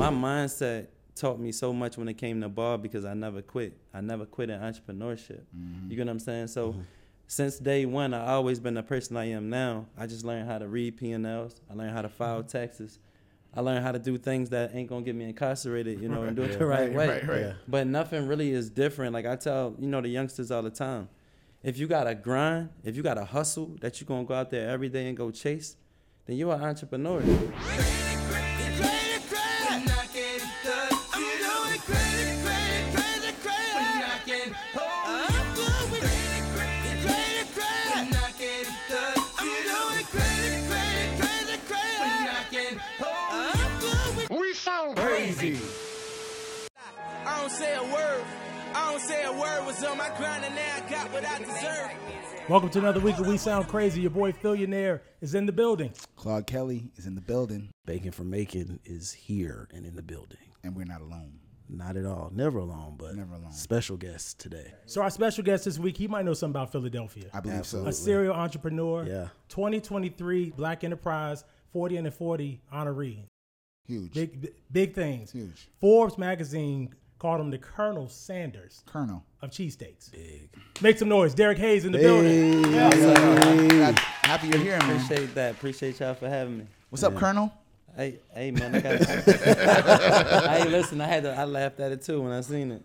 my mindset taught me so much when it came to ball because I never quit. I never quit in entrepreneurship. Mm-hmm. You get what I'm saying? So mm-hmm. since day one, I always been the person I am now. I just learned how to read P&Ls. I learned how to file mm-hmm. taxes. I learned how to do things that ain't gonna get me incarcerated, you know, and do it the right, Right, way. right, right. Yeah. But nothing really is different. Like I tell, you know, the youngsters all the time. If you got a grind, if you got a hustle that you gonna go out there every day and go chase, then you're an entrepreneur. Welcome to another week of We Sound Crazy. Your boy Phillionaire is in the building. Claude Kelly is in the building, Bacon for Macon is here and in the building. and we're not alone. Not at all. Never alone, but Never alone. special guest today. So our special guest this week, he might know something about Philadelphia. I believe Absolutely. A serial entrepreneur. Yeah. 2023 Black Enterprise 40 and 40 honoree. Huge. Big big things. Huge. Forbes magazine called him the Colonel Sanders Colonel. Of cheesesteaks. Big. Make some noise. Derrick Hayes in the building. Glad- Happy you're here, man. Appreciate that. Appreciate y'all for having me. What's up, Colonel? Hey, hey man, I got. hey, listen, I had to. I laughed at it too when I seen it.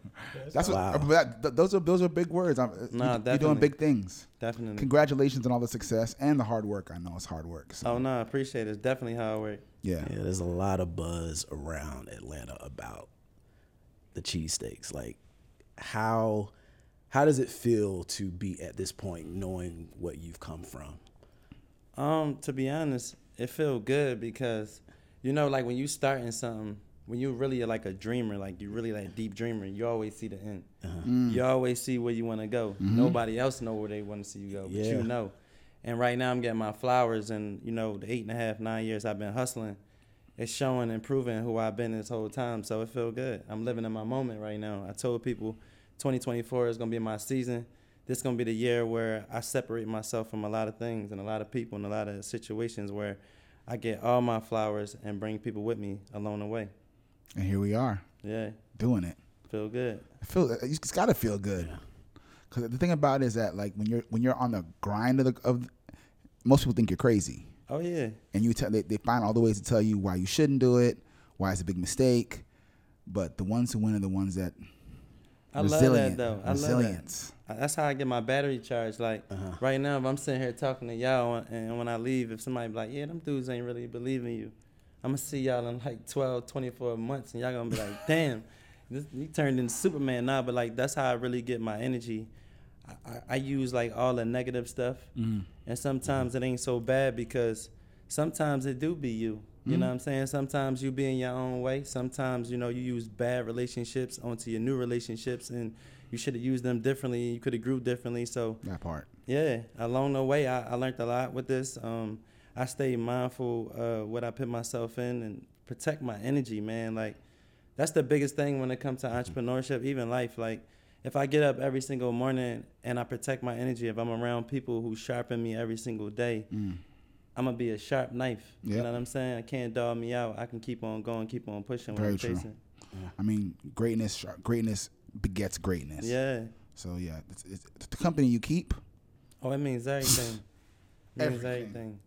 That's what. Wow. uh, that- th- those are those are big words. I'm, Nah, you, are doing big things. Definitely. Congratulations on all the success and the hard work. I know it's hard work. So, Oh no, I appreciate it. It's definitely hard work. yeah. Yeah, there's a lot of buzz around Atlanta about the cheesesteaks. Like how how does it feel to be at this point knowing what you've come from? Um, to be honest, it feel good because, you know, like when you starting something, when you really are like a dreamer, like you really like deep dreamer, you always see the end. Uh-huh. Mm. You always see where you want to go. Mm-hmm. Nobody else know where they want to see you go, but Yeah. you know. And right now I'm getting my flowers, and you know, the eight and a half, nine years I've been hustling, it's showing and proving who I've been this whole time. So it feel good. I'm living in my moment right now. I told people, 2024 is gonna be my season. This is gonna be the year where I separate myself from a lot of things and a lot of people and a lot of situations where I get all my flowers and bring people with me along the way. And here we are Yeah, doing it. feel good. I feel it's got to feel good. Because the thing about it is that like when you're when you're on the grind of the of, most people think you're crazy, Oh yeah, and you tell they, they find all the ways to tell you why you shouldn't do it, why it's a big mistake. But the ones who win are the ones that I love that though. I love resilience. that. That's how I get my battery charged. Like uh-huh. right now, if I'm sitting here talking to y'all, and when I leave, if somebody be like, "Yeah, them dudes ain't really believing you," I'm gonna see y'all in like 12, 24 months, and y'all gonna be like, "Damn, this, you turned into Superman now." But like that's how I really get my energy. I, I, I use like all the negative stuff, and sometimes it ain't so bad because sometimes it do be you. You know what I'm saying? Sometimes you be in your own way. Sometimes you know you use bad relationships onto your new relationships, and you should have used them differently. You could have grew differently. So That part. yeah, along the way, I, I learned a lot with this. Um, I stay mindful uh, what I put myself in and protect my energy, man. Like that's the biggest thing when it comes to entrepreneurship, even life. Like if I get up every single morning and I protect my energy, if I'm around people who sharpen me every single day, I'm gonna be a sharp knife. You know what I'm saying? I can't dog me out. I can keep on going, keep on pushing when Very I'm true. chasing. I mean, greatness greatness begets greatness. Yeah. So yeah, it's, it's the company you keep. Oh, it means everything. It means Everything. everything.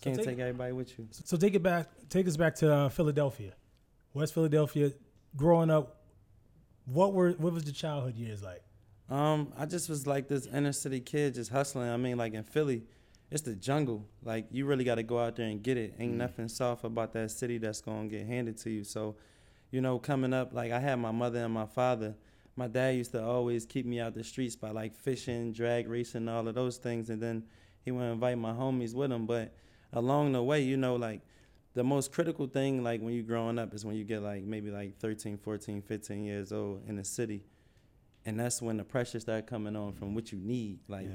Can't take- take everybody with you. So take it back. Take us back to uh, Philadelphia, West Philadelphia. Growing up, what were what was the childhood years like? Um, I just was like this inner city kid just hustling. I mean, like in Philly, it's the jungle. Like you really got to go out there and get it. Ain't nothing soft about that city that's gonna get handed to you. So, you know, coming up, like I had my mother and my father. My dad used to always keep me out the streets by like fishing, drag racing, all of those things, and then he would invite my homies with him. But along the way, you know, like the most critical thing, like when you're growing up, is when you get like maybe like 13, 14, 15 years old in the city and that's when the pressure start coming on from what you need. Like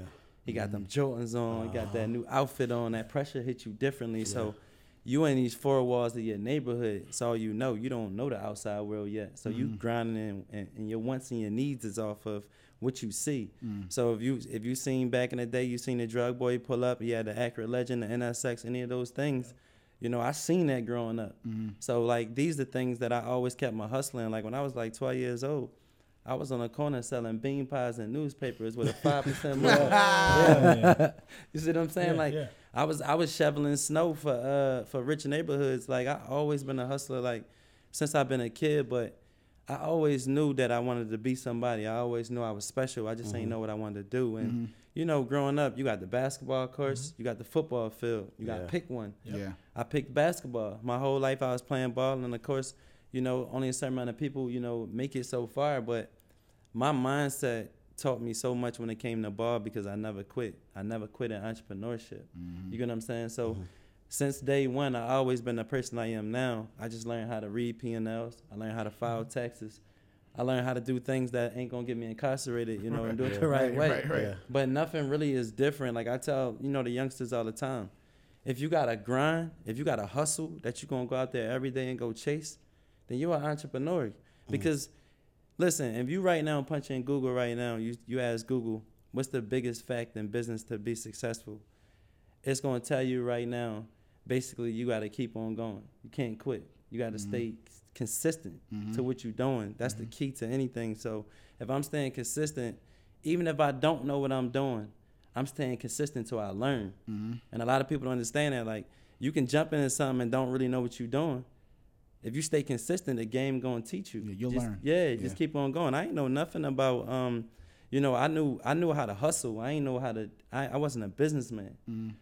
he got them mm-hmm. Jordans on, he got that ah. new outfit on. That pressure hit you differently. So you in these four walls of your neighborhood. It's all you know. You don't know the outside world yet. So you mm-hmm. grinding and, and, your wants and your needs is off of what you see. Mm. So if you if you seen back in the day, you seen the drug boy pull up, he had the Acura Legend, the NSX, any of those things. You know, I seen that growing up. Mm-hmm. So like these are the things that I always kept my hustling. Like when I was like 12 years old, I was on a corner selling bean pies and newspapers with a five percent more. Yeah, You see what I'm saying? Yeah, like yeah. I was I was shoveling snow for uh for rich neighborhoods. Like I always been a hustler like since I've been a kid, but I always knew that I wanted to be somebody. I always knew I was special. I just Mm-hmm. ain't know what I wanted to do. And you know, growing up, you got the basketball course, mm-hmm. you got the football field. You got to pick one. Yeah. I picked basketball. My whole life I was playing ball, and of course, you know, only a certain amount of people, you know, make it so far. But my mindset taught me so much when it came to ball because I never quit. I never quit in entrepreneurship. Mm-hmm. You get what I'm saying? So mm-hmm. since day one, I always been the person I am now. I just learned how to read P&Ls. I learned how to file taxes. I learned how to do things that ain't gonna get me incarcerated, you know, and do it the right, Right, way. right, right. Yeah. But nothing really is different. Like I tell, you know, the youngsters all the time. If you got a grind, if you got a hustle that you gonna go out there every day and go chase, then you're an entrepreneur. Mm. Because listen, if you right now punch in Google right now, you you ask Google, what's the biggest fact in business to be successful? It's gonna tell you right now, basically you gotta keep on going. You can't quit. You gotta mm-hmm. stay consistent to mm-hmm. what you're doing. That's the mm-hmm. key to anything. So if I'm staying consistent, even if I don't know what I'm doing, I'm staying consistent till I learn. And a lot of people don't understand that. Like you can jump into something and don't really know what you're doing. If you stay consistent, the game gonna teach you. Yeah, you'll Just- learn. Yeah, just keep on going. I ain't know nothing about um, you know, I knew I knew how to hustle. I ain't know how to. I, I wasn't a businessman.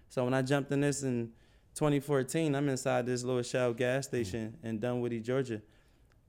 So when I jumped in this in 2014, I'm inside this little Shell gas mm. station in Dunwoody, Georgia.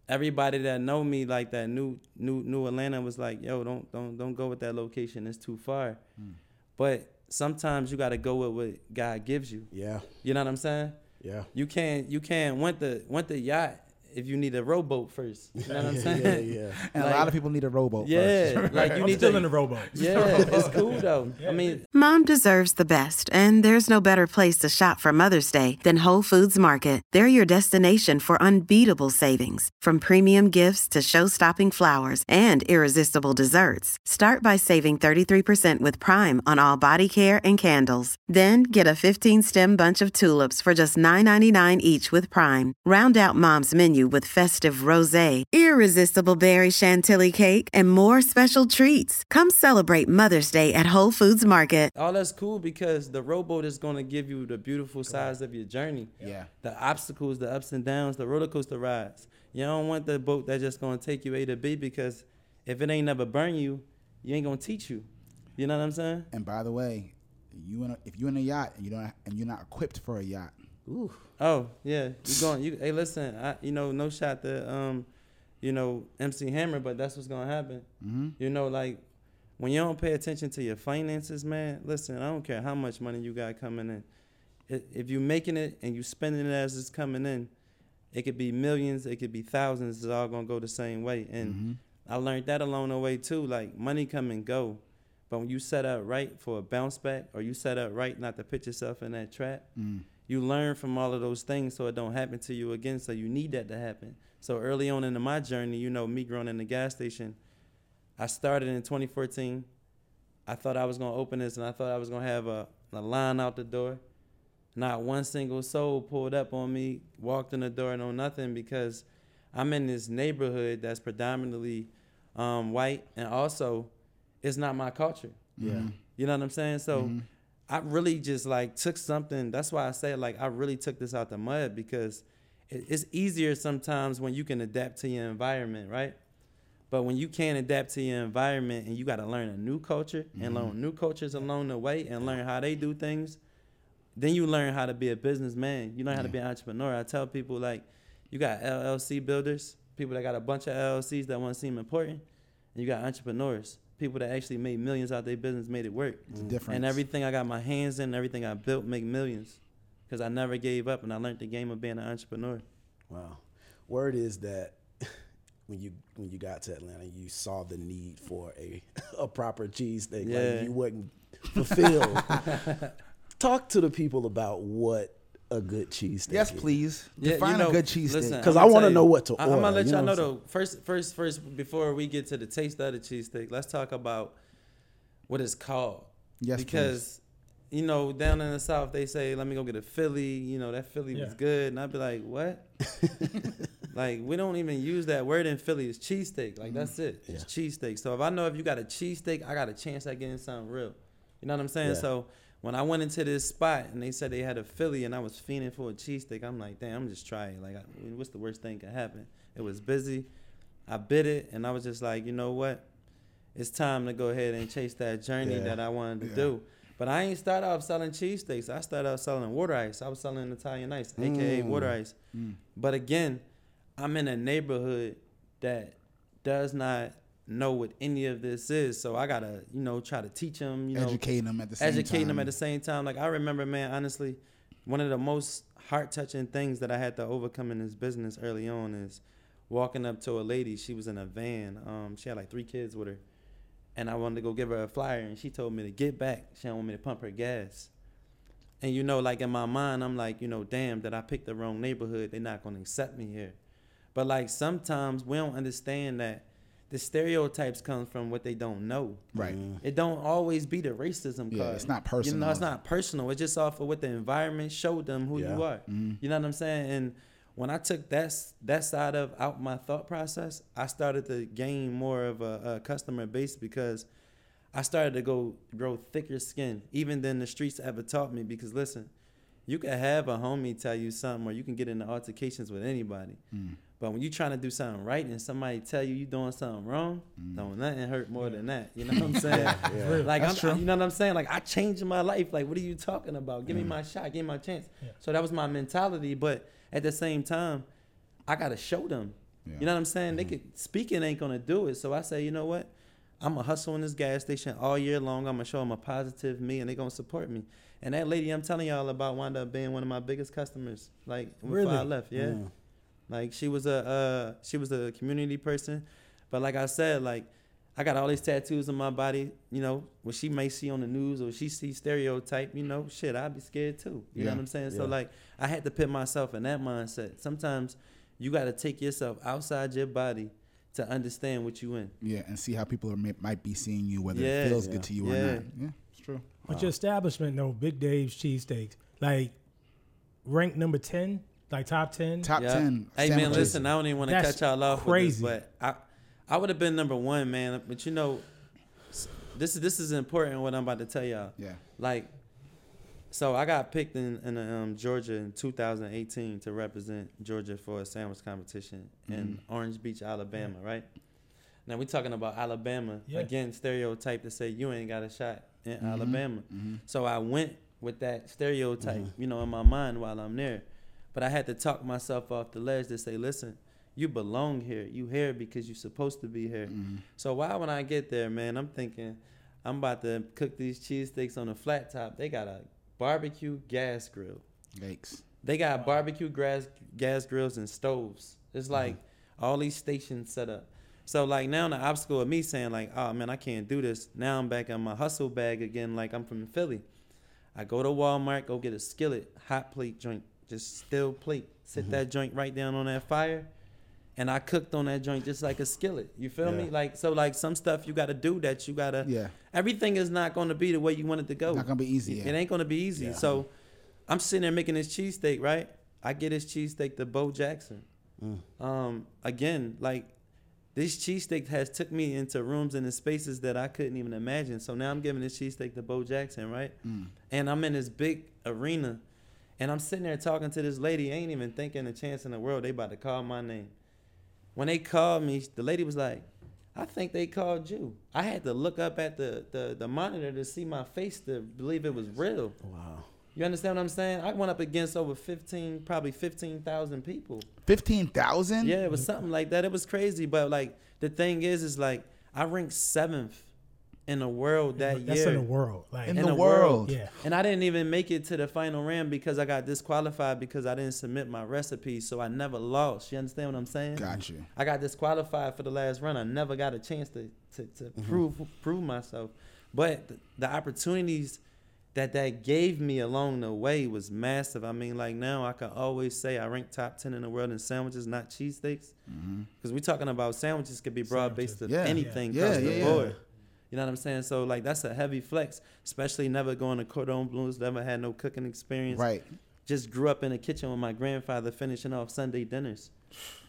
Everybody that know me like that new knew knew Atlanta was like, yo, don't don't don't go with that location. It's too far. Mm. But sometimes you got to go with what God gives you. Yeah. You know what I'm saying? Yeah. You can't you can't want the want the yacht if you need a rowboat first. You know what I'm yeah, saying? yeah, yeah. And a lot of people need a rowboat. Yeah, first. like you I'm need still to, in the rowboat. Yeah, it's cool though. I mean, Mom deserves the best, and there's no better place to shop for Mother's Day than Whole Foods Market. They're your destination for unbeatable savings, from premium gifts to show-stopping flowers and irresistible desserts. Start by saving 33% with Prime on all body care and candles. Then get a 15-stem bunch of tulips for just $9.99 each with Prime. Round out Mom's menu with festive rosé, irresistible berry chantilly cake, and more special treats. Come celebrate Mother's Day at Whole Foods Market. all that's cool because the rowboat is going to give you the beautiful sides of your journey. Yeah. The obstacles, the ups and downs, the roller coaster rides. You don't want the boat that's just going to take you A to B because if it ain't never burn you, you ain't going to teach you. You know what I'm saying? And by the way, you in a, if you're in a yacht and you don't and you're not equipped for a yacht, Oh yeah, you going? You hey, listen, I you know no shot to um, you know MC Hammer, but that's what's gonna happen. Mm-hmm. You know, like when you don't pay attention to your finances, man. Listen, I don't care how much money you got coming in. If you're making it and you're spending it as it's coming in, it could be millions, it could be thousands. It's all gonna go the same way. And mm-hmm. I learned that along the way too. Like money come and go, but when you set up right for a bounce back, or you set up right not to put yourself in that trap, mm. You learn from all of those things so it don't happen to you again. So you need that to happen. So early on into my journey, you know, me growing in the gas station, I started in 2014. I thought I was gonna open this, and I thought I was gonna have a, a line out the door. Not one single soul pulled up on me, walked in the door, no nothing, because I'm in this neighborhood that's predominantly um, white, and also it's not my culture. Yeah. You know what I'm saying? So I really just like took something. That's why I say like I really took this out the mud because it's easier sometimes when you can adapt to your environment, right? But when you can't adapt to your environment and you got to learn a new culture and mm-hmm. learn new cultures along the way and learn how they do things, then you learn how to be a businessman. You learn how to be an entrepreneur. I tell people like you got LLC builders, people that got a bunch of LLCs that want to seem important, and you got entrepreneurs, people that actually made millions out their business, made it work. it's a mm-hmm. difference. And everything I got my hands in, everything I built, make millions. Because I never gave up and I learned the game of being an entrepreneur. Wow. Word is that when you when you got to Atlanta, you saw the need for a a proper cheesesteak. Yeah. Like you wasn't fulfilled. Talk to the people about what a good cheesesteak yes, is. please. Yeah, you Define know, a good cheesesteak. Because I'ma wanna know what to I, am gonna let you y'all know know though. First, first, first, before we get to the taste of the cheesesteak, let's talk about what it's called. Yes, because you know, down in the south, they say, "Let me go get a Philly." You know, that Philly was good, and I'd be like, "What?" like we don't even use that word in Philly. It's cheesesteak. Like that's it. It's cheesesteak. So if I know if you got a cheesesteak, I got a chance at getting something real. You know what I'm saying? Yeah. So when I went into this spot and they said they had a Philly and I was fiending for a cheesesteak, I'm like, damn, I'm just trying. Like, I, what's the worst thing can happen? It was busy. I bit it and I was just like, you know what? It's time to go ahead and chase that journey Yeah. that I wanted to Yeah. do. But I ain't start off selling cheesesteaks. I started off selling water ice. I was selling Italian ice, aka mm. water ice. Mm. But again, I'm in a neighborhood that does not know what any of this is. So I gotta, you know, try to teach them, you know, Educating them at the same educating them time. at the same time. Like I remember, man, honestly, one of the most heart touching things that I had to overcome in this business early on is walking up to a lady. She was in a van. Um, she had like three kids with her, and I wanted to go give her a flyer, and she told me to get back. She didn't want me to pump her gas. And you know, like in my mind, I'm like, you know, damn, that I picked the wrong neighborhood. They're not gonna accept me here. But like sometimes we don't understand that the stereotypes come from what they don't know. Right. Mm-hmm. It don't always be the racism Yeah, card. it's not personal. You know, it's personal. not personal. It's just off of what the environment showed them who Yeah. you are. Mm-hmm. You know what I'm saying? And when I took that that side of out my thought process, I started to gain more of a, a customer base because I started to go grow thicker skin, even than the streets ever taught me. Because listen, you can have a homie tell you something, or you can get into altercations with anybody. Mm. But when you're trying to do something right and somebody tell you you're doing something wrong, mm. don't nothing hurt more than that. You know what I'm saying? Like That's I'm, true. you know what I'm saying? Like I changed my life. Like what are you talking about? Give me Mm. my shot. Give me my chance. Yeah. So that was my mentality. But at the same time, I gotta show them. Yeah. You know what I'm saying? They mm-hmm. could speaking ain't gonna do it. So I say, you know what? I'm gonna hustle in this gas station all year long. I'm gonna show them a positive me, and they gonna support me. And that lady I'm telling y'all about wound up being one of my biggest customers. Like before I Really? left, yeah. Mm. Like she was a uh, she was a community person, but like I said, like I got all these tattoos on my body. You know, what she may see on the news or she see stereotype. You know, shit, I'd be scared too. You know what I'm saying? So like I had to put myself in that mindset. Sometimes you got to take yourself outside your body to understand what you in. Yeah, and see how people are, may, might be seeing you, whether Yeah. it feels Yeah. good to you or not. Yeah, it's true. But your establishment, though, Big Dave's Cheesesteaks, like ranked number 10, like top 10. Top Yeah. ten. Hey man, listen, I don't even want to That's cut y'all off crazy. with this, but I I would have been number one, man. But you know, this is this is important what I'm about to tell y'all. Yeah. Like, so I got picked in, in um, Georgia in 2018 to represent Georgia for a sandwich competition in mm-hmm. Orange Beach, Alabama, right? Now we talking about Alabama Yeah. again, stereotype to say you ain't got a shot in mm-hmm. Alabama. Mm-hmm. So I went with that stereotype, you know, in my mind while I'm there. But I had to talk myself off the ledge to say, listen, you belong here. You here because you're supposed to be here. Mm-hmm. So why when I get there, man, I'm thinking I'm about to cook these cheesesteaks on a flat top. They got a barbecue gas grill. Yikes. They got barbecue gas gas grills and stoves. It's mm-hmm. like all these stations set up. So like now the obstacle of me saying like, oh man, I can't do this. Now I'm back on my hustle bag again, like I'm from Philly. I go to Walmart, go get a skillet, hot plate joint, just steel plate. Sit mm-hmm. that joint right down on that fire. And I cooked on that joint just like a skillet. You feel me? Like so like some stuff you gotta do that you gotta Yeah. everything is not gonna be the way you want it to go. Not gonna be easy, It yeah. ain't gonna be easy. Yeah. So I'm sitting there making this cheesesteak, right? I get this cheesesteak to Bo Jackson. Mm. Um, again, like this cheesesteak has took me into rooms and in spaces that I couldn't even imagine. So now I'm giving this cheesesteak to Bo Jackson, right? Mm. And I'm in this big arena and I'm sitting there talking to this lady, ain't even thinking a chance in the world they about to call my name. When they called me, the lady was like, I think they called you. I had to look up at the, the, the monitor to see my face to believe it was real. Wow. You understand what I'm saying? I went up against over 15, probably 15,000 people. Fifteen thousand. Yeah, it was something like that. It was crazy. But like the thing is, is like I ranked seventh in the world that That's year. in the world. Like, In the world. yeah. And I didn't even make it to the final round because I got disqualified because I didn't submit my recipe. So I never lost. You understand what I'm saying? Got you. I got disqualified for the last run. I never got a chance to to, to mm-hmm. prove prove myself. But the, the opportunities that that gave me along the way was massive. I mean, like now I can always say I rank top ten in the world in sandwiches, not cheesesteaks. Mm-hmm. Because we're talking about sandwiches could be broad based to Yeah. anything Yeah, across yeah, the yeah. board. You know what I'm saying? So like that's a heavy flex, especially never going to Cordon Bleus, never had no cooking experience. Right. Just grew up in the kitchen with my grandfather finishing off Sunday dinners.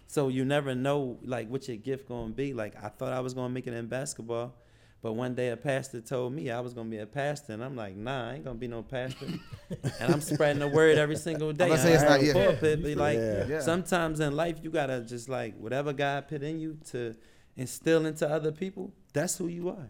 So you never know like what your gift gonna be. Like I thought I was gonna make it in basketball, but one day a pastor told me I was gonna be a pastor, and I'm like, nah, I ain't gonna be no pastor. and I'm spreading the word every single day. gonna say on it's not- the yeah. pulpit, but like Yeah. Yeah. sometimes in life you gotta just like whatever God put in you to instill into other people. That's who you are.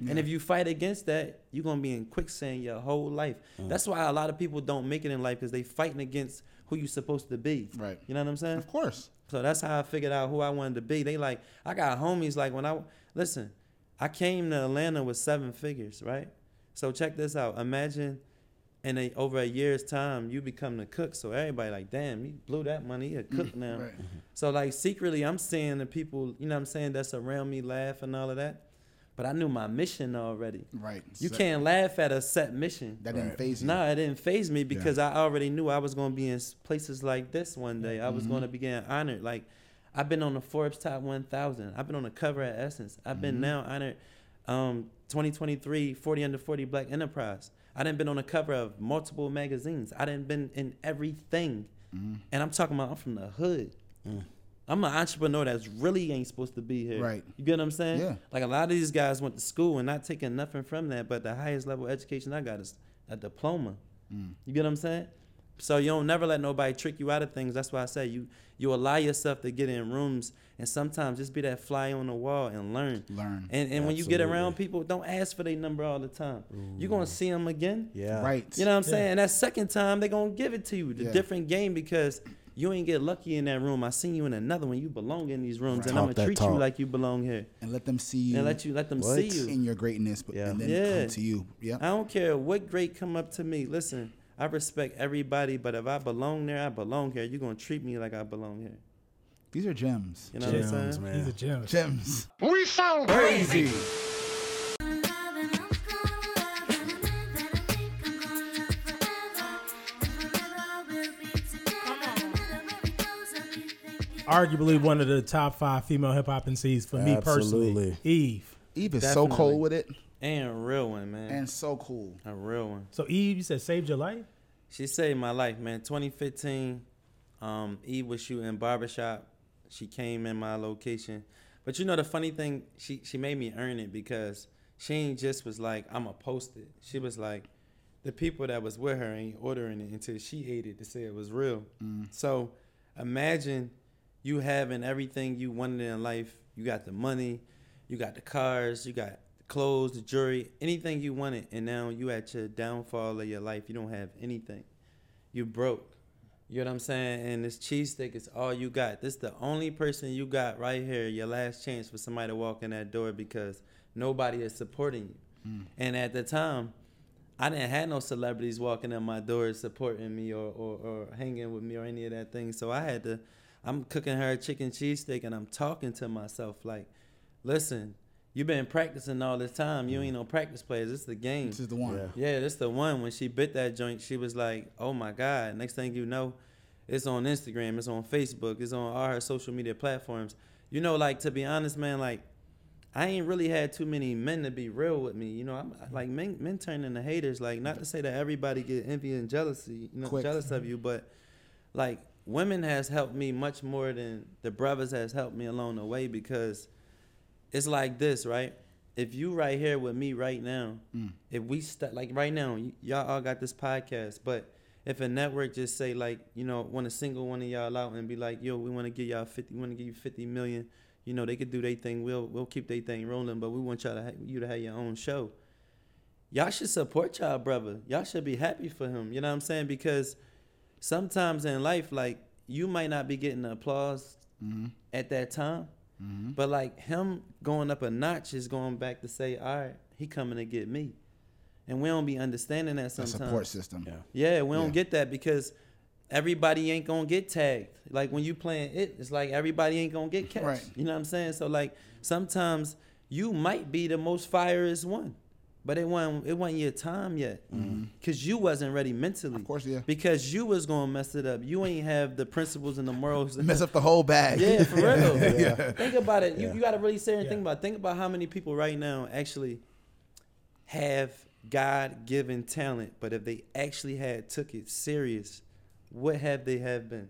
And if you fight against that, you're gonna be in quicksand your whole life. Mm. That's why a lot of people don't make it in life because they fighting against who you supposed to be. Right. You know what I'm saying? Of course. So that's how I figured out who I wanted to be. They like, I got homies like when I listen, I came to Atlanta with seven figures, right? So check this out. Imagine in a over a year's time you become the cook. So everybody like, damn, he blew that money. He a cook now. right. So like secretly I'm seeing the people, you know what I'm saying, that's around me laugh and all of that. But I knew my mission already. Right. You So- can't laugh at a set mission. That didn't phase you. No, it didn't phase me because I already knew I was going to be in places like this one day. I was mm-hmm. going to be getting honored. Like, I've been on the Forbes Top 1000. I've been on the cover at Essence. I've been mm-hmm. now honored um, 2023 40 Under 40 Black Enterprise. I didn't been on the cover of multiple magazines. I didn't been in everything. Mm. And I'm talking about I'm from the hood. Mm. I'm an entrepreneur that's really ain't supposed to be here. Right. You get what I'm saying? Yeah. Like a lot of these guys went to school and not taking nothing from that, but the highest level of education I got is a diploma. Mm. You get what I'm saying? So you don't never let nobody trick you out of things. That's why I say you you allow yourself to get in rooms and sometimes just be that fly on the wall and learn. Learn. And and when you get around people, don't ask for their number all the time. You're gonna see them again. Yeah. Right. You know what I'm saying? That second time they're gonna give it to you. The Yeah. different game because you ain't get lucky in that room. I seen you in another one. You belong in these rooms, and Talk I'm gonna that treat you like you belong here, and let them see you and let you let them What? see you. in your greatness, but Yeah. and then Yeah. come to you. Yeah. I don't care what great come up to me. Listen, I respect everybody, but if I belong there, I belong here. You're gonna treat me like I belong here. These are gems. You know what I'm Gems, saying? man. He's a gem. Gems. Arguably one of the top five female hip hop MCs for me personally. Absolutely. Eve. Eve is so Definitely. cold with it And a real one, man. and so cool. a real one. So Eve, you said saved your life? She saved my life, man. 2015, um, Eve was shooting barbershop. She came in my location. But you know the funny thing, she she made me earn it because she ain't just was like, I'ma post it. She was like, the people that was with her ain't ordering it until she ate it to say it was real. So imagine you having everything you wanted in life. You got the money, you got the cars, you got the clothes, the jewelry, anything you wanted, and now you at your downfall of your life. You don't have anything. You broke. You know what I'm saying? And this cheesesteak is all you got. This the only person you got right here, your last chance for somebody to walk in that door because nobody is supporting you. Hmm. And at the time, I didn't have no celebrities walking in my doors supporting me or, or, or hanging with me or any of that thing. So I had to, I'm cooking her a chicken cheesesteak and I'm talking to myself like, listen, you've been practicing all this time. You mm. ain't no practice players. This is the game. This is the one. Yeah. Yeah, that's the one. When she bit that joint, she was like, "Oh my god!" Next thing you know, it's on Instagram, it's on Facebook, it's on all her social media platforms. You know, like to be honest, man, like I ain't really had too many men to be real with me. You know, I'm like men, men turn into haters. Like not to say that everybody get envy and jealousy, you know, Quick. jealous of you, but like women has helped me much more than the brothers has helped me along the way because it's like this, right? If you right here with me right now, mm. if we st- like right now, y- y'all all got this podcast, but if a network just say like, you know, want to single one of y'all out and be like, yo, we want to give y'all fifty, we want to give you fifty million, you know, they could do their thing. We'll we'll keep their thing rolling, but we want y'all to ha- you to have your own show. Y'all should support y'all brother. Y'all should be happy for him. You know what I'm saying? Because sometimes in life, like you might not be getting the applause mm-hmm. at that time, mm-hmm. But like him going up a notch is going back to say, all right, he coming to get me, and we don't be understanding that A sometimes. support system. Yeah. Yeah, we don't Yeah. get that because everybody ain't gonna get tagged. Like when you playing it, it's like everybody ain't gonna get catch. Right. You know what I'm saying? So like sometimes you might be the most firest one, but it wasn't it wasn't your time yet because you wasn't ready mentally. Mm-hmm. Of course, yeah. Because you was gonna mess it up. You ain't have the principles and the morals. Mess up the whole bag. Yeah, for real. Yeah. Think about it. You, Yeah. you got to really sit and Yeah. think about. it. Think about how many people right now actually have God given talent, but if they actually had took it serious, what have they have been?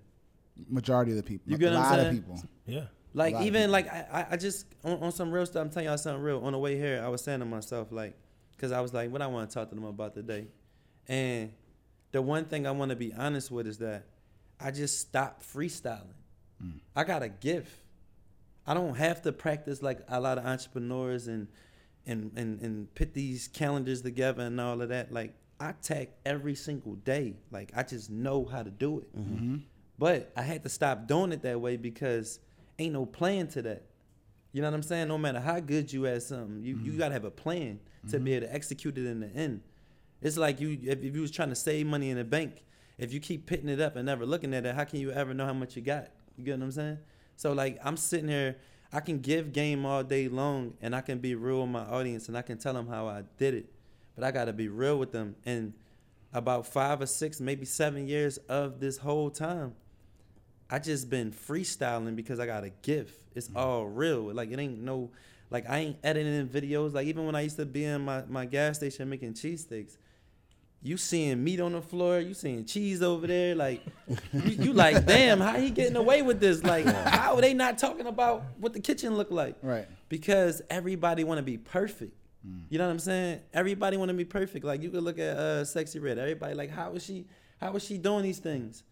Majority of the people. You get a what I'm lot of people. Yeah. Like even like I, I- I just on, on some real stuff. I'm telling y'all something real. On the way here, I was saying to myself like, because I was like, what I want to talk to them about today, and the one thing I want to be honest with is that I just stopped freestyling. Mm. I got a gift. I don't have to practice like a lot of entrepreneurs and and and and put these calendars together and all of that. Like I tack every single day. Like I just know how to do it. Mm-hmm. But I had to stop doing it that way because ain't no plan to that. You know what I'm saying? No matter how good you at something, you, you mm-hmm. gotta have a plan to be mm-hmm. able to execute it in the end. It's like you if, if you was trying to save money in the bank, if you keep pitting it up and never looking at it, how can you ever know how much you got? You get what I'm saying? So like I'm sitting here, I can give game all day long and I can be real with my audience and I can tell them how I did it. But I gotta be real with them. And about five or six, maybe seven years of this whole time, I just been freestyling because I got a gift. It's all real. Like it ain't no like I ain't editing videos. Like even when I used to be in my, my gas station making cheesesteaks, you seeing meat on the floor, you seeing cheese over there, like you, you like, damn, how he getting away with this? Like, how are they not talking about what the kitchen look like? Right. Because everybody want to be perfect. You know what I'm saying? Everybody want to be perfect. Like you could look at uh, Sexyy Red. Everybody like, how is she? How is she doing these things?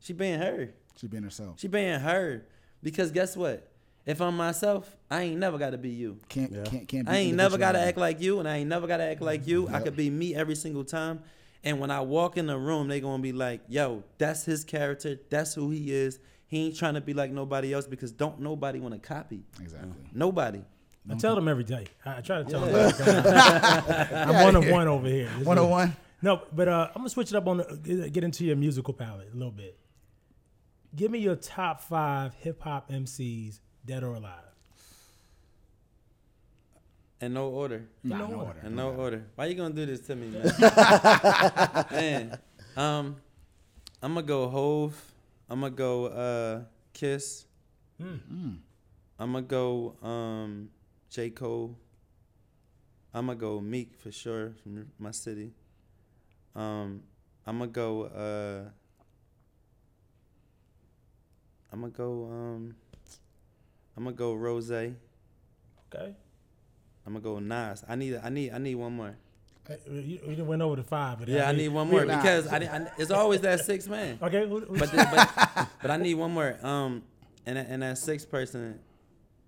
She being her. She being herself. She being her. Because guess what? If I'm myself, I ain't never got to be you. Can't Yeah. can't can't. Be I ain't never got to act like you, and I ain't never got to act like you. I could be me every single time. And when I walk in the room, they gonna be like, "Yo, that's his character. That's who he is. He ain't trying to be like nobody else because don't nobody want to copy. Exactly. Nobody. I tell them every day. I, I try to tell them. I'm one of one over here. This One on one. No, but uh, I'm gonna switch it up on the, get- get into your musical palette a little bit. Give me your top five hip hop MCs, dead or alive. In no order. Nah, no no order. order. In no order. Why you gonna do this to me, man? man, um, I'm gonna go Hove. I'm gonna go uh, Kiss. Mm. I'm gonna go um, J Cole. I'm gonna go Meek for sure from my city. Um, I'm gonna go. Uh, I'm gonna go. Um, I'm gonna go Rose. Okay. I'm gonna go Nas. I need. I need. I need one more. Hey, you, you went over the five, but Yeah, I need one more Nah. because I, I, it's always that six man. Okay, who- who- But, but but I need one more. Um, and that- and that sixth person,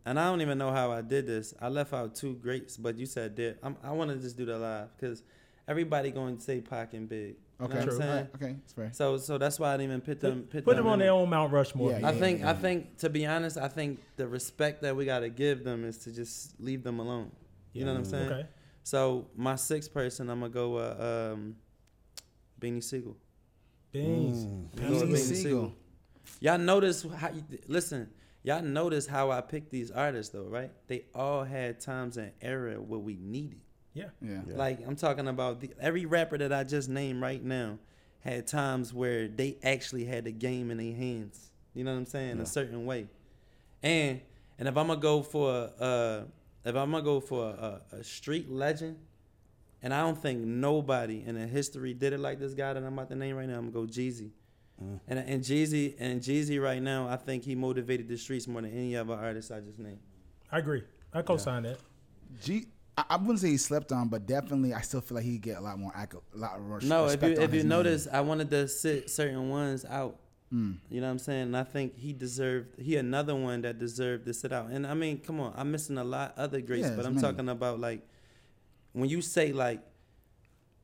and I don't even know how I did this. I left out two greats, but you said did. I'm, I want to just do the live because everybody going to say Pac and Big. You Okay. know what I'm saying? right, Okay, it's fair. So so that's why I didn't even put them put, put, put them on their own Mount Rushmore. Yeah, I yeah. think I think to be honest, I think the respect that we gotta give them is to just leave them alone. You know what I'm saying? Okay. So my sixth person, I'm gonna go uh, um, Beanie Sigel. Beans. I'm going Beanie with Sigel. Y'all notice how? You, listen, y'all notice how I picked these artists though, right? They all had times and era where we needed. Yeah. Yeah. Like I'm talking about the, every rapper that I just named right now had times where they actually had the game in their hands. You know what I'm saying? A certain way. And and if I'm gonna go for uh if I'm gonna go for a, a street legend, and I don't think nobody in the history did it like this guy that I'm about to name right now. I'm gonna go Jeezy. And and Jeezy and Jeezy right now, I think he motivated the streets more than any other artist I just named. I agree. I co-sign that. G. I, I wouldn't say he slept on, but definitely I still feel like he get a lot more acco- a lot more No, if you on if you his name. notice, I wanted to sit certain ones out. Mm. You know what I'm saying? And I think he deserved he another one that deserved to sit out. And I mean, come on, I'm missing a lot other greats, Yeah, but I'm many. talking about like when you say like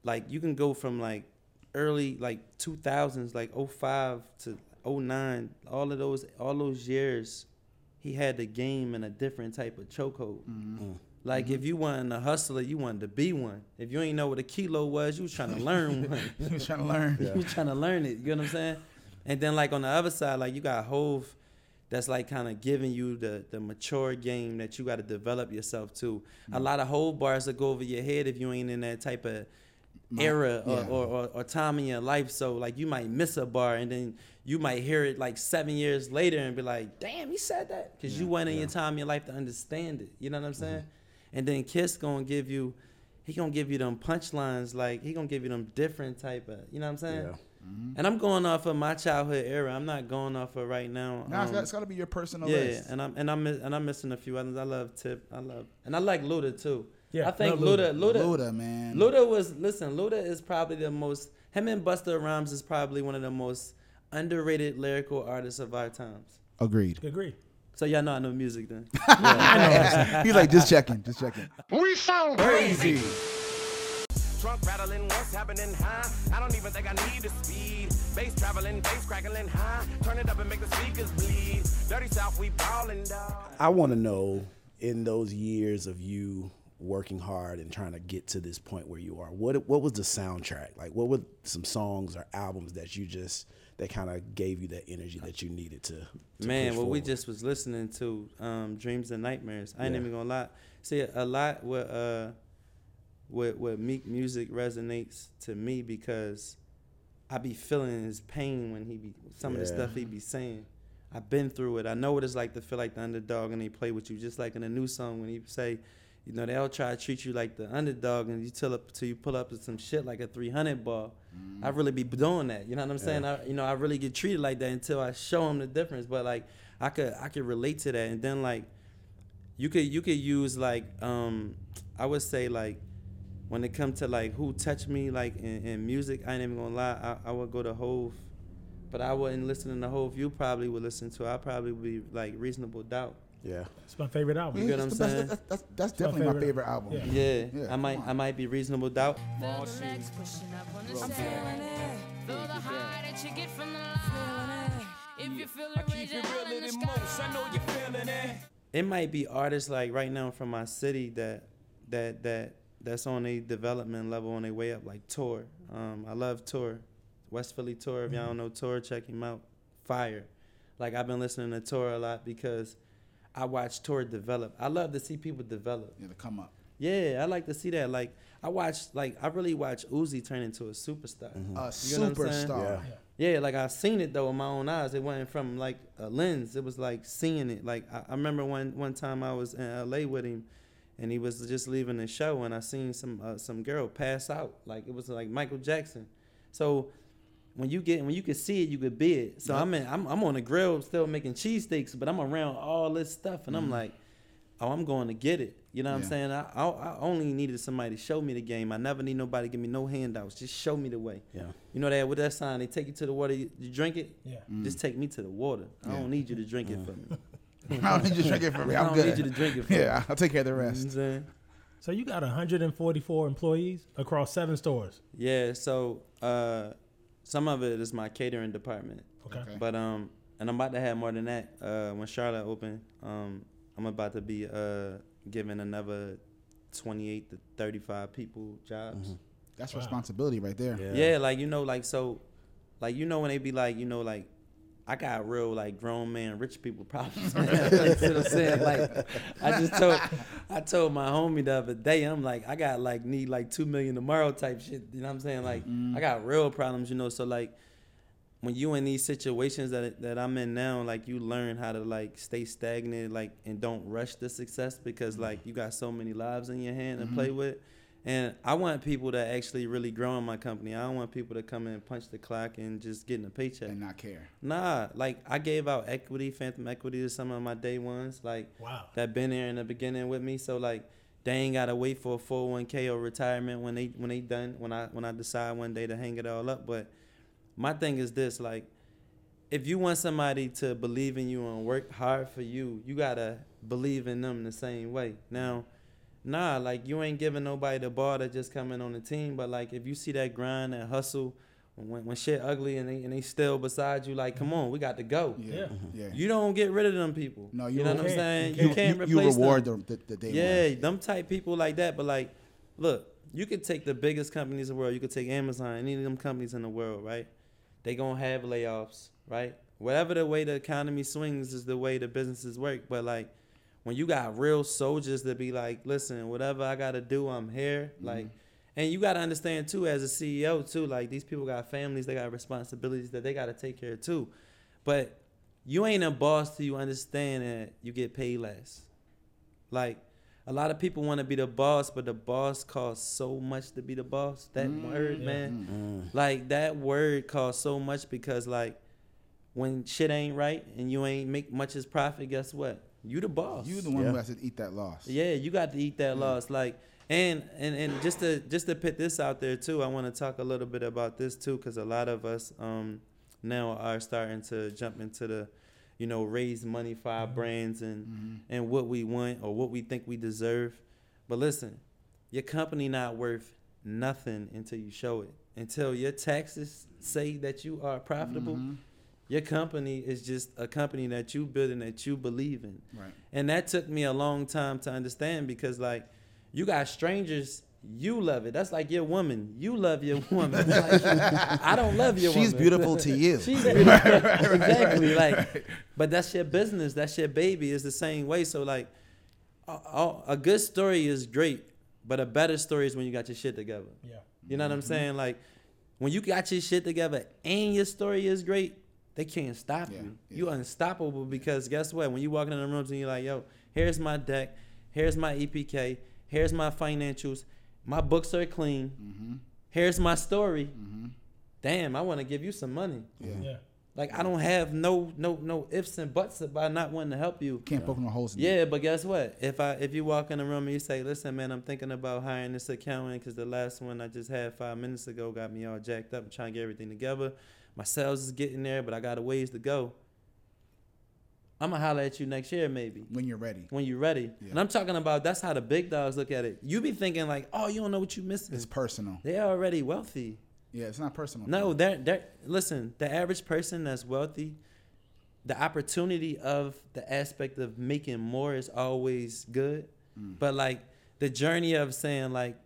like you can go from like early like 2000s like 05 to 09 all of those all those years he had the game in a different type of chokehold. Like mm-hmm. if you wasn't a hustler, you wanted to be one. If you ain't know what a kilo was, you was trying to learn one. He was trying to learn. you was trying to learn it. You know what I'm saying? And then like on the other side, like you got Hove, that's like kind of giving you the the mature game that you got to develop yourself to. A mm. lot of Hove bars that go over your head if you ain't in that type of era or, yeah. or, or, or time in your life. So like you might miss a bar and then you might hear it like seven years later and be like, damn, he said that because you went in your time in your life to understand it. You know what I'm mm-hmm. saying? And then Kiss gonna give you, he gonna give you them punchlines like he gonna give you them different type of, you know what I'm saying? Yeah. And I'm going off of my childhood era. I'm not going off of right now. Nah, it's um, it's got to be your personal yeah, list. and I'm and I'm miss- and I'm missing a few others. I love Tip. I love and I like Luda too. Yeah, I think love Luda, Luda. Luda, Luda, man. Luda was listen. Luda is probably the most. Him and Busta Rhymes is probably one of the most underrated lyrical artists of our times. Agreed. Agree. So y'all know I know music then. He's like, just checking, just checking. Trunk rattling, what's happening, huh? I don't even think I need the speed. Bass traveling, bass crackling, huh? Turn it up and make the speakers bleed. Dirty South, we ballin', dog. I want to know in those years of you working hard and trying to get to this point where you are, what what was the soundtrack? Like, what were some songs or albums that you just that kind of gave you that energy that you needed to? to Man, push what we just was listening to, um, Dreams and Nightmares. I ain't Yeah. even gonna lie. See, a lot with uh, with Meek music resonates to me because I be feeling his pain when he be some of the stuff he be saying. I've been through it. I know what it's like to feel like the underdog and they play with you, just like in a new song when he say, you know, they'll try to treat you like the underdog and you till up till you pull up to some shit like a 300 ball. I really be doing that. You know what I'm saying? I, you know, I really get treated like that until I show them the difference. But like, I could I could relate to that. And then like, you could you could use like um I would say like when it comes to like who touched me like in, in music, I ain't even gonna lie, I, I would go to Hove. But I wouldn't listen to Hove. You probably would listen to. I probably would be like Reasonable Doubt. Yeah. It's my favorite album. You get what I'm saying? That's, that's, that's my definitely my favorite. favorite album. Yeah. Yeah, Yeah, I might. I might be Reasonable Doubt. Feel the legs pushing up on the stair. Feel the high that you get from the line. If you feel original in the sky. I know you're feeling it. It might be artists like right now from my city that that that that's on a development level on their way up, like Tor. Um, I love Tor, West Philly Tor. If y'all don't know Tor, check him out. Fire. Like I've been listening to Tor a lot because I watch Tor develop. I love to see people develop. Yeah, to come up. Yeah, I like to see that. Like I watch, like I really watch Uzi turn into a superstar. A You know what I'm saying? superstar. Yeah. Yeah, like I seen it though with my own eyes. It wasn't from like a lens. It was like seeing it. Like I, I remember one one time I was in LA with him, and he was just leaving the show, and I seen some uh, some girl pass out. Like it was like Michael Jackson. So when you get when you can see it, you could be it. So I'm in, I'm I'm on the grill still making cheesesteaks, but I'm around all this stuff, and I'm like, oh, I'm going to get it. You know what Yeah. I'm saying? I, I I only needed somebody to show me the game. I never need nobody to give me no handouts. Just show me the way. Yeah. You know that with that sign, they take you to the water, you, you drink it. Yeah. Just take me to the water. I don't need you to drink it for me. I don't need you to drink it for me. I I'm don't good. need you to drink it for me. Yeah, I'll take care of the You know what rest. I'm saying? So you got 144 employees across seven stores. Yeah. So uh, some of it is my catering department. Okay. Okay. But um, and I'm about to have more than that. Uh, when Charlotte open, um, I'm about to be uh giving another 28 to 35 people jobs. That's Wow. responsibility right there. Yeah. Yeah. like you know, like so, like you know when they be like, you know, like I got real like grown man, rich people problems. Man. you know what I'm saying? Like I just told, I told my homie the other day, I'm like, I got like need like two million tomorrow type shit. You know what I'm saying? Like I mm-hmm. got real problems, you know. So like when you in these situations that that I'm in now, like you learn how to like stay stagnant, like and don't rush the success because mm-hmm. like you got so many lives in your hand to play mm-hmm. with. And I want people to actually really grow in my company. I don't want people to come in, and punch the clock, and just getting a paycheck. And not care. Nah, like I gave out equity, phantom equity to some of my day ones, like Wow. that been there in the beginning with me. So like they ain't gotta wait for a full oh one K or retirement when they when they done when I when I decide one day to hang it all up. But my thing is this, like if you want somebody to believe in you and work hard for you, you gotta believe in them the same way. Now, nah, like you ain't giving nobody the ball to just come in on the team, but like if you see that grind, that hustle, when when shit ugly and they and they still beside you, like, come on, we got to go. Yeah. yeah. Mm-hmm. You don't get rid of them people. No, you, you know what I'm saying. You You, can't. can't you, you reward them. the, the, the day Yeah, ones. them type people like that. But like, look, you could take the biggest companies in the world. You could take Amazon, any of them companies in the world, right? They gonna have layoffs, right? Whatever the way the economy swings is the way the businesses work. But like, when you got real soldiers to be like, listen, whatever I gotta do, I'm here. Mm-hmm. Like, and you gotta understand too, as a CEO too, like these people got families, they got responsibilities that they gotta take care of too. But you ain't a boss till you understand that you get paid less. Like a lot of people want to be the boss, but the boss costs so much to be the boss. That mm-hmm. word, man, mm-hmm. like that word costs so much because like when shit ain't right and you ain't make much as profit, guess what? You the boss. You the one Yeah. who has to eat that loss. Yeah, you got to eat that loss. Like, and and and just to just to put this out there too, I want to talk a little bit about this too, because a lot of us um now are starting to jump into the, you know, raise money for our mm-hmm. brands and mm-hmm. and what we want or what we think we deserve. But listen, your company not worth nothing until you show it. Until your taxes say that you are profitable. Mm-hmm. Your company is just a company that you build and that you believe in. Right. And that took me a long time to understand because like you got strangers, you love it. That's like your woman. You love your woman. Like, I don't love your woman. She's beautiful to you. She's beautiful. exactly. Like, but that's your business. That's your baby. It's the same way. So like, a, a a good story is great, but a better story is when you got your shit together. Yeah. You know what I'm mm-hmm. saying? Like, when you got your shit together and your story is great, they can't stop Yeah, you. yeah. You unstoppable because guess what? When you walk in the rooms and you're like, yo, here's my deck, here's my EPK, here's my financials, my books are clean, Mm-hmm. here's my story. Damn, I want to give you some money. Yeah. Like I don't have no no no ifs and buts about not wanting to help you. Can't poke no holes in it. Yeah, but guess what? If I if you walk in the room and you say, "Listen, man, I'm thinking about hiring this accountant because the last one I just had five minutes ago got me all jacked up. I'm trying to get everything together. My sales is getting there, but I got a ways to go. I'm gonna holler at you next year, maybe When you're ready. when you're ready. Yeah. And I'm talking about that's how the big dogs look at it. You be thinking like, "Oh, you don't know what you missing." It's personal. They're already wealthy. Yeah, it's not personal. No, they're, they're listen. The average person that's wealthy, the opportunity of the aspect of making more is always good, Mm. but like the journey of saying like,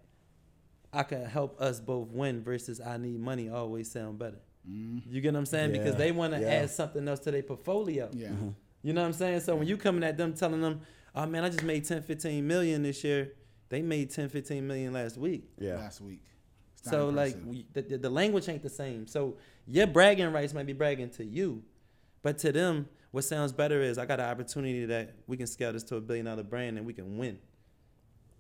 I can help us both win versus I need money always sound better. Mm. You get what I'm saying? Because they want to yeah. add something else to their portfolio. Yeah. You know what I'm saying? So when you coming at them telling them, oh man, I just made 10, 15 million this year. They made 10, 15 million last week. Yeah. Last week. It's not So like we, the, the, the language ain't the same. So your bragging rights might be bragging to you, but to them, what sounds better is I got an opportunity that we can scale this to a billion dollar brand and we can win.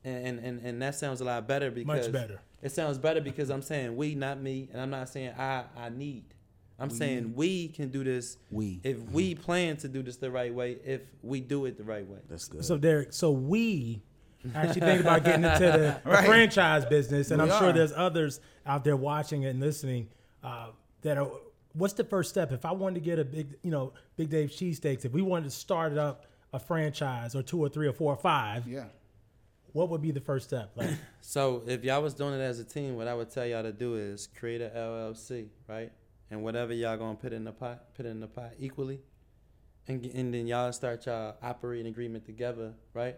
And and and, and that sounds a lot better because Much better. It sounds better because I'm saying we, not me, and I'm not saying I I need. I'm saying we can do this. We. if we plan to do this the right way, if we do it the right way. That's good. So Derrick, so we actually think about getting into the, the Right. franchise business, and We I'm sure there's others out there watching and listening uh, that are. What's the first step? If I wanted to get a big, you know, Big Dave cheesesteaks, if we wanted to start up a franchise or two or three or four or five, Yeah. What would be the first step? Like, So if y'all was doing it as a team, what I would tell y'all to do is create a LLC, right? And whatever y'all gonna put in the pot, put it in the pot equally, and and then y'all start y'all operating agreement together, right?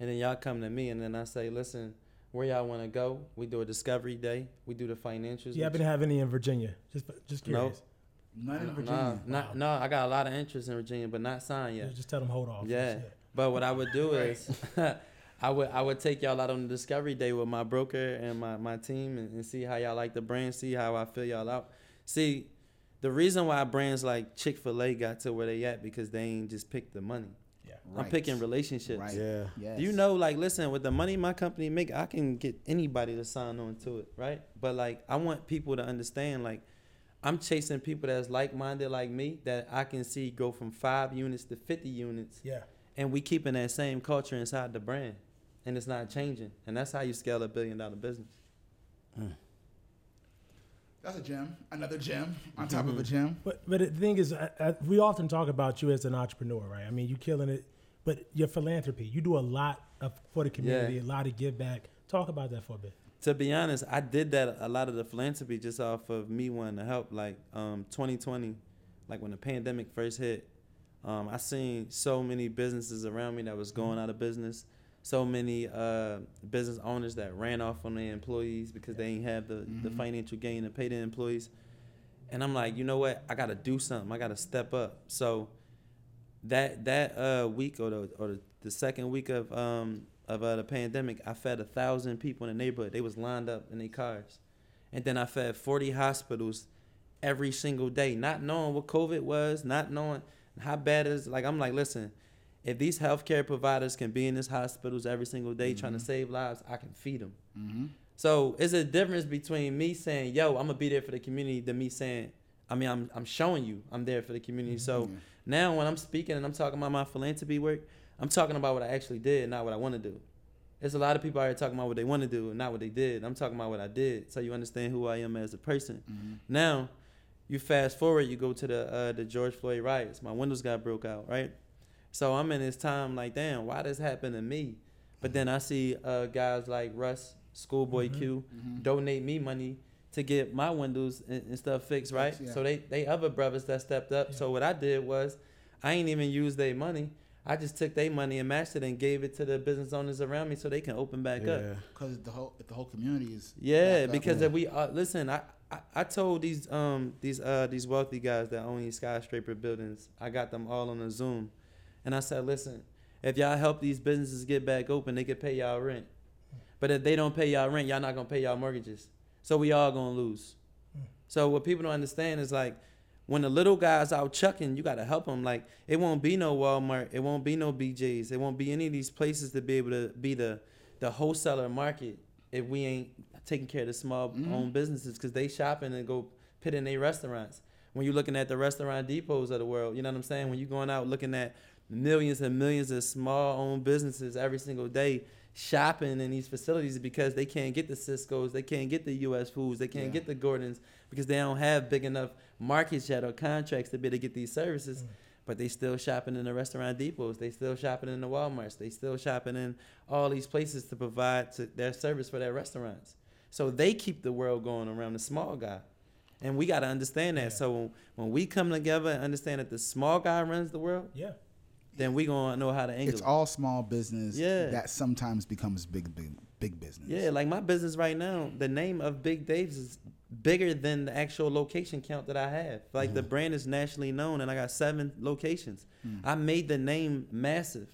And then y'all come to me, and then I say, listen, where y'all want to go? We do a discovery day. We do the financials. do you happen to have any in Virginia? Just, just No. curious. None in Nah, Virginia. not, no, I got a lot of interest in Virginia, but not signed yet. Just tell them hold off. Yeah. But what I would do is I would I would take y'all out on the discovery day with my broker and my, my team and, and see how y'all like the brand, see how I feel y'all out. See, the reason why brands like Chick fil A got to where they at because they ain't just picked the money. Yeah. I'm picking relationships. Right. Yeah. Yes. You know, like, listen, with the money my company make, I can get anybody to sign on to it, right? But like, I want people to understand, like, I'm chasing people that's like-minded like me that I can see go from five units to 50 units, Yeah. and we keeping that same culture inside the brand, and it's not changing, and that's how you scale a billion-dollar business. That's a gem. Another gem on top of a gem. But but the thing is, I, I, we often talk about you as an entrepreneur, right? I mean, you're killing it, but your philanthropy, you do a lot of for the community, a lot of give back. Talk about that for a bit. to be honest, I did that a lot of the philanthropy just off of me wanting to help. Like um, 2020, like when the pandemic first hit, um, I seen so many businesses around me that was going out of business. So many uh, business owners that ran off on their employees because they didn't have the, the financial gain to pay their employees. And I'm like, you know what? I got to do something. I got to step up. So that that uh, week or the or the, the second week of um of uh, the pandemic, I fed a thousand people in the neighborhood. They was lined up in their cars, and then I fed forty hospitals every single day, not knowing what COVID was, not knowing how bad it is. Like I'm like, listen, if these healthcare providers can be in these hospitals every single day trying to mm-hmm. save lives, I can feed them. Mm-hmm. So it's a difference between me saying, "Yo, I'm gonna be there for the community," than me saying, "I mean, I'm I'm showing you I'm there for the community." So mm-hmm. now when I'm speaking and I'm talking about my philanthropy work, I'm talking about what I actually did, not what I want to do. There's a lot of people out here talking about what they want to do and not what they did. I'm talking about what I did, so you understand who I am as a person. Now, you fast forward, you go to the uh, the George Floyd riots. My windows got broke out, right? So I'm in this time like, damn, why this happened to me? But then I see uh, guys like Russ, Schoolboy Q, donate me money to get my windows and, and stuff fixed, right? yeah. So they they other brothers that stepped up. So what I did was, I ain't even use their money. I just took their money and matched it and gave it to the business owners around me so they can open back up. Yeah. Because the whole the whole community is Yeah, up, because if we uh, listen, I, I I told these um these uh these wealthy guys that own these skyscraper buildings, I got them all on a Zoom, and I said, listen, if y'all help these businesses get back open, they could pay y'all rent, but if they don't pay y'all rent, y'all not gonna pay y'all mortgages, so we all gonna lose. So what people don't understand is like when the little guys out chucking, you gotta help them. Like it won't be no Walmart, it won't be no BJ's, it won't be any of these places to be able to be the the wholesaler market if we ain't taking care of the small mm-hmm. owned businesses because they shopping and go put in their restaurants. When you're looking at the restaurant depots of the world, you know what I'm saying? When you're going out looking at millions and millions of small owned businesses every single day shopping in these facilities because they can't get the Sysco's, they can't get the US foods, they can't get the Gordons because they don't have big enough markets yet or contracts to be able to get these services. Mm. But they still shopping in the restaurant depots. They still shopping in the WalMarts. They still shopping in all these places to provide to their service for their restaurants. So they keep the world going around the small guy. And we got to understand that. So when we come together and understand that the small guy runs the world, Yeah. Then we going to know how to angle It's it. all small business Yeah. that sometimes becomes big, big, big business. Yeah, like my business right now, the name of Big Dave's is bigger than the actual location count that I have. Like the brand is nationally known and I got seven locations. Hmm. I made the name massive.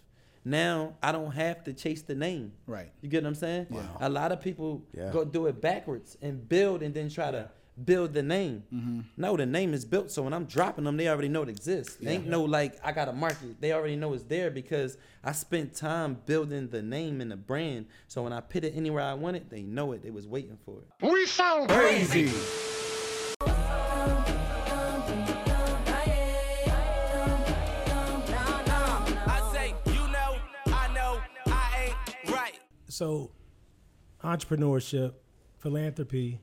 Now I don't have to chase the name. Right. You get what I'm saying? A lot of people Yeah. go do it backwards and build and then try to build the name. Mm-hmm. No, the name is built, so when I'm dropping them, they already know it exists. They ain't no like I got a market. They already know it's there because I spent time building the name and the brand. So when I put it anywhere I want it, they know it. They was waiting for it. We sound crazy. I say, you know, I know, I ain't right. So, entrepreneurship, philanthropy,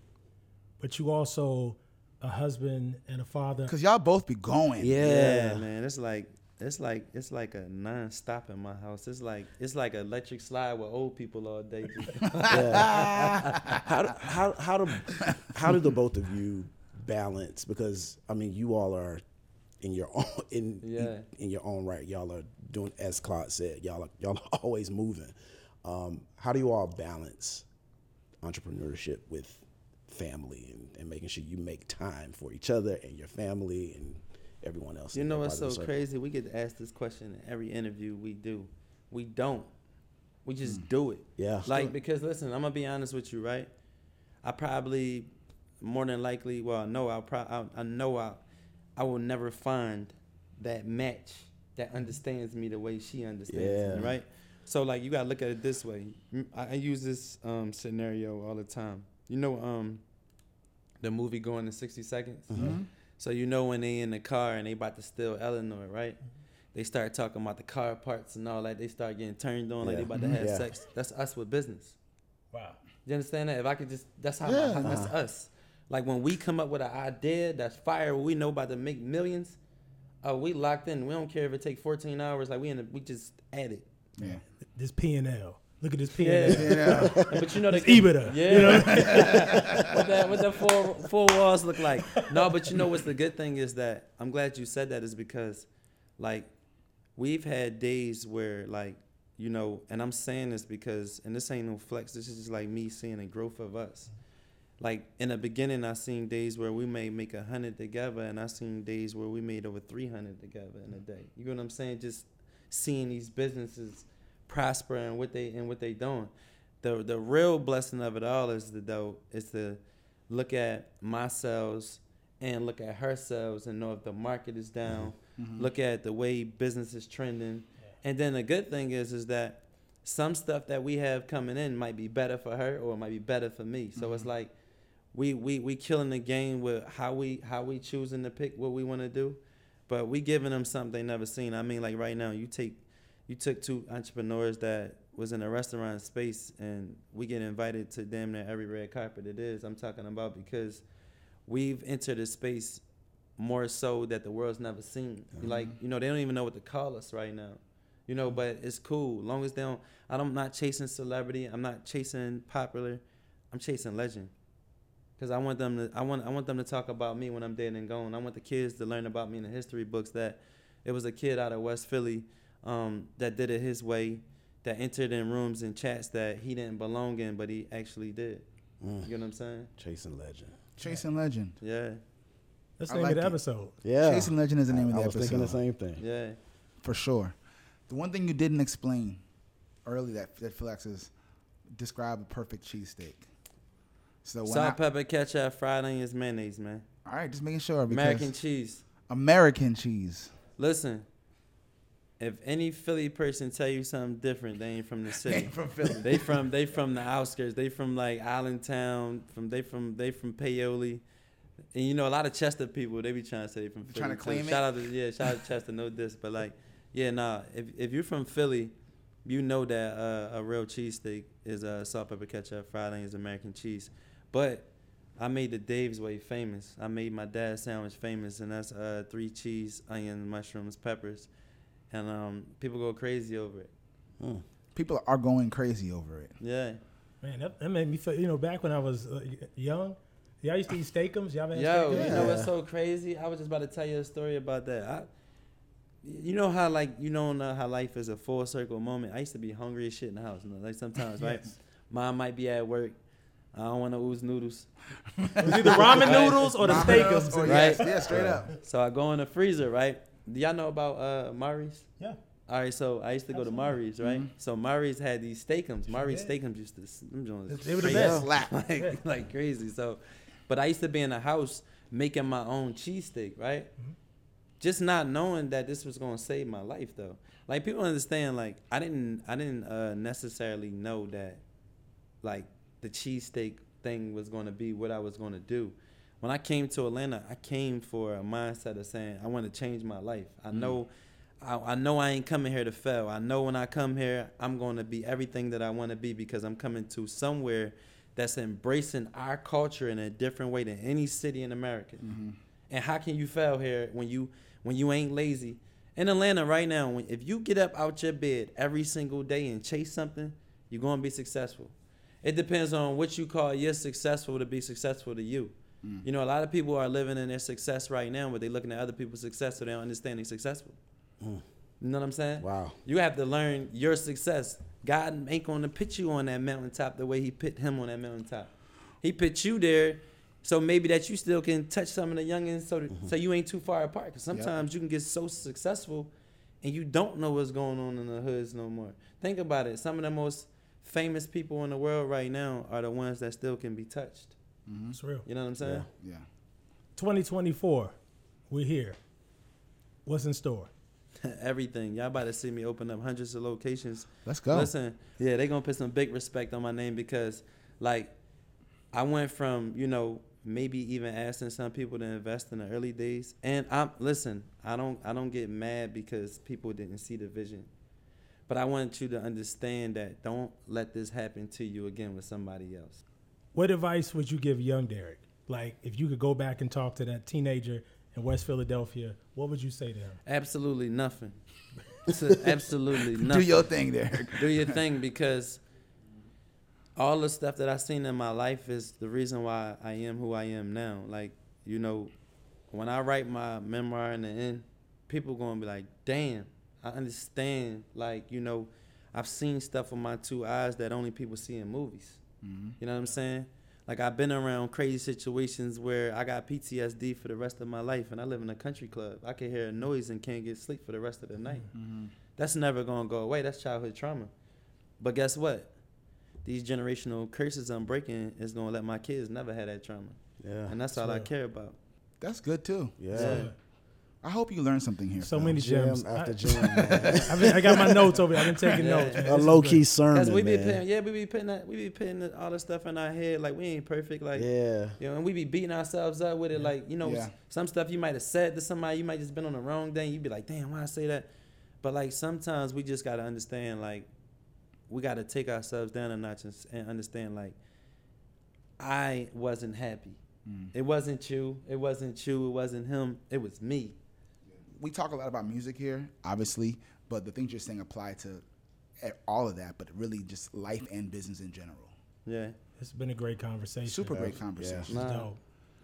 but you also a husband and a father. Cause y'all both be going. Yeah, man. It's like it's like it's like a non-stop in my house. It's like it's like an electric slide with old people all day. how do, how how do how do the both of you balance? Because I mean, you all are in your own in Yeah. in your own right. Y'all are doing as Claude said. Y'all are y'all are always moving. Um, how do you all balance entrepreneurship with family and, and making sure you make time for each other and your family and everyone else? You know what's so crazy? We get asked this question in every interview we do. We don't. We just do it. Yeah. Like because listen, I'm gonna be honest with you, right? I probably more than likely, well, I know I'll pro- I, I know I, I will never find that match that understands me the way she understands Yeah. me, right? So like you gotta look at it this way. Mm, I, I use this um, scenario all the time. You know, um, the movie Gone in 60 Seconds. Mm-hmm. Mm-hmm. So you know when they in the car and they about to steal Eleanor, right? They start talking about the car parts and all that. They start getting turned on like Yeah. they about to mm-hmm. have Yeah. sex. That's us with business. Wow. You understand that? If I could just, that's how, Yeah. how that's uh-huh. us. Like when we come up with an idea that's fire, we know about to make millions. Oh, we locked in. We don't care if it take 14 hours. Like we in, the, we just add it. Yeah. This P and L. Look at this pen. Yeah, but you know the It's EBITDA. Yeah, You know? what that what the four four walls look like. No, but you know what's the good thing is that I'm glad you said that is because, like, we've had days where like you know, and I'm saying this because, and this ain't no flex. This is just like me seeing the growth of us. Like in the beginning, I seen days where we may make a hundred together, and I seen days where we made over three hundred together in a day. You know what I'm saying? Just seeing these businesses prosper and what they and what they doing. The the real blessing of it all is the though is to look at myself and look at her sales and know if the market is down. Mm-hmm. Mm-hmm. Look at the way business is trending. And then the good thing is is that some stuff that we have coming in might be better for her or it might be better for me. So it's mm-hmm. like we we we killing the game with how we how we choosing to pick what we want to do, but we giving them something they never seen. I mean, like right now, you take you took two entrepreneurs that was in a restaurant space, and we get invited to damn near every red carpet it is. I'm talking about because we've entered a space more so that the world's never seen. Mm-hmm. Like you know, they don't even know what to call us right now. You know, but it's cool. Long as they don't, I'm not chasing celebrity. I'm not chasing popular. I'm chasing legend. Cause I want them to, I want, I want them to talk about me when I'm dead and gone. I want the kids to learn about me in the history books that it was a kid out of West Philly um, that did it his way, that entered in rooms and chats that he didn't belong in, but he actually did. You know what I'm saying? Chasing legend. Chasing Legend. Yeah, That's I the name like of the it. episode. Yeah. Chasing Legend is the name of the episode. I was episode. thinking the same thing. yeah. for sure. The one thing you didn't explain early that that Flex is describe a perfect cheesesteak. So when I, Salt, pepper, ketchup, fried onions, mayonnaise, man. all right, just making sure because American cheese. American cheese. Listen, if any Philly person tell you something different, they ain't from the city. they from Philly. they from they from the outskirts. They from like Allentown. From they from they from Paoli. And you know a lot of Chester people they be trying to say they from Philly. Trying to claim it? Shout out to yeah, shout out to Chester. No this, but like yeah, nah. If if you're from Philly, you know that uh, a real cheesesteak is uh, salt, pepper, ketchup, fried onions, American cheese. But I made the Dave's way famous. I made my dad's sandwich famous, and that's uh, three cheese, onions, mushrooms, peppers, and um, people go crazy over it. People are going crazy over it. Yeah. Man, that, that made me feel. You know, back when I was uh, young, y'all used to eat Steak-umms. Y'all ever had Yo, Steak-umms? you know what's so crazy? I was just about to tell you a story about that. I, you know how like you know know how life is a full circle moment. I used to be hungry as shit in the house. You know, like sometimes, right? Mom might be at work. I don't want to ooze noodles. It was either ramen noodles or the Steak-umms. Right. yeah, straight up. So I go in the freezer, right? Do y'all know about uh Murray's? Yeah. All right, so I used to go to Murray's, right? So Murray's had these Steak-umms. Murray's did. Steak-umms used to s- them joints They were the best. Slap. like like crazy. So, but I used to be in the house making my own cheesesteak, right? Just not knowing that this was gonna save my life though. Like people understand, like I didn't I didn't uh, necessarily know that like the cheesesteak thing was gonna be what I was gonna do. When I came to Atlanta, I came for a mindset of saying I want to change my life. I mm. know, I, I know I ain't coming here to fail. I know when I come here, I'm going to be everything that I want to be because I'm coming to somewhere that's embracing our culture in a different way than any city in America. Mm-hmm. And how can you fail here when you when you ain't lazy? In Atlanta right now, when, if you get up out your bed every single day and chase something, you're going to be successful. It depends on what you call your successful to be successful to you. Mm. You know, a lot of people are living in their success right now, but they're looking at other people's success, so they don't understand they're successful. Mm. You know what I'm saying? Wow. You have to learn your success. God ain't gonna put you on that mountaintop the way He put him on that mountaintop. He put you there, so maybe that you still can touch some of the youngins, so that, so you ain't too far apart. Because sometimes you can get so successful, and you don't know what's going on in the hoods no more. Think about it. Some of the most famous people in the world right now are the ones that still can be touched. Mm-hmm. It's real. You know what I'm saying? Yeah. 2024, we're here. What's in store? Everything. Y'all about to see me open up hundreds of locations. Let's go. Listen, yeah, they're gonna put some big respect on my name because, like, I went from you know maybe even asking some people to invest in the early days, and I'm listen. I don't I don't get mad because people didn't see the vision, but I want you to understand that don't let this happen to you again with somebody else. What advice would you give young Derrick? Like, if you could go back and talk to that teenager in West Philadelphia, what would you say to him? Absolutely nothing. Absolutely nothing. Do your thing, Derrick. do your thing because all the stuff that I've seen in my life is the reason why I am who I am now. Like, you know, when I write my memoir in the end, people gonna be like, damn, I understand. Like, you know, I've seen stuff with my two eyes that only people see in movies. Mm-hmm. You know what I'm saying? Like I've been around crazy situations where I got PTSD for the rest of my life, and I live in a country club. I can hear a noise and can't get sleep for the rest of the night. Mm-hmm. That's never gonna go away. That's childhood trauma. But guess what? These generational curses I'm breaking is gonna let my kids never have that trauma. Yeah. And that's all I care about. That's good too. Yeah. I hope you learned something here. So Phil. many Gym gems. after I, gym, man. I've been, I got my notes over. here. I've been taking Yeah. notes. man. a low great. key Cause sermon, we be man. putting, yeah, we be putting that, we be putting all the stuff in our head. Like we ain't perfect. Like yeah. You know, and we be beating ourselves up with it. Like, you know, Yeah. some stuff you might have said to somebody, you might just been on the wrong thing. You'd be like, damn, why I say that? But like sometimes we just gotta understand, like, we gotta take ourselves down a notch and, and understand, like, I wasn't happy. Mm. It wasn't you. It wasn't you. It wasn't him. It was me. We talk a lot about music here, obviously, but the things you're saying apply to all of that, but really just life and business in general. Yeah. It's been a great conversation. Super great conversation. It's Nah. dope.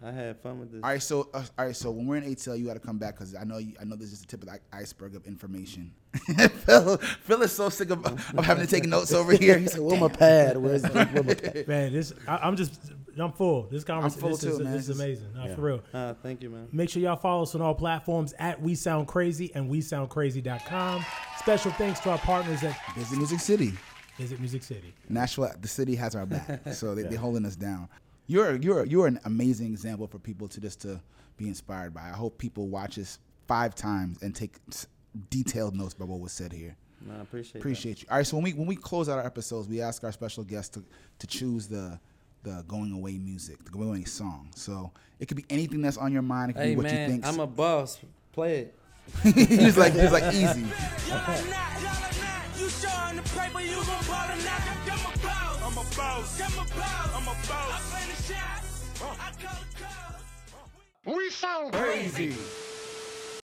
I had fun with this. All right, so uh, all right, so when we're in ATL, you got to come back because I know you, I know this is the tip of the iceberg of information. Phil, Phil is so sick of, of having to take notes over here. He's like, Where my pad? Where's my pad? Man, this I, I'm just I'm full. This conversation full this, too, is, man. this is amazing. No, Yeah. For real. Ah, thank you, man. Make sure y'all follow us on all platforms at We Sound Crazy and WeSoundCrazy.com. Special thanks to our partners at Visit Music City. Visit Music City. Nashville, the city has our back, so they, they're holding us down. You're you're you're an amazing example for people to just to be inspired by. I hope people watch this five times and take detailed notes about what was said here. Nah, I appreciate it. Appreciate you. All right, so when we when we close out our episodes, we ask our special guests to to choose the the going away music, the going away song. So it could be anything that's on your mind. It could Hey, be what man, you think. I'm a boss. Play it. he's like he's like easy. We sound crazy.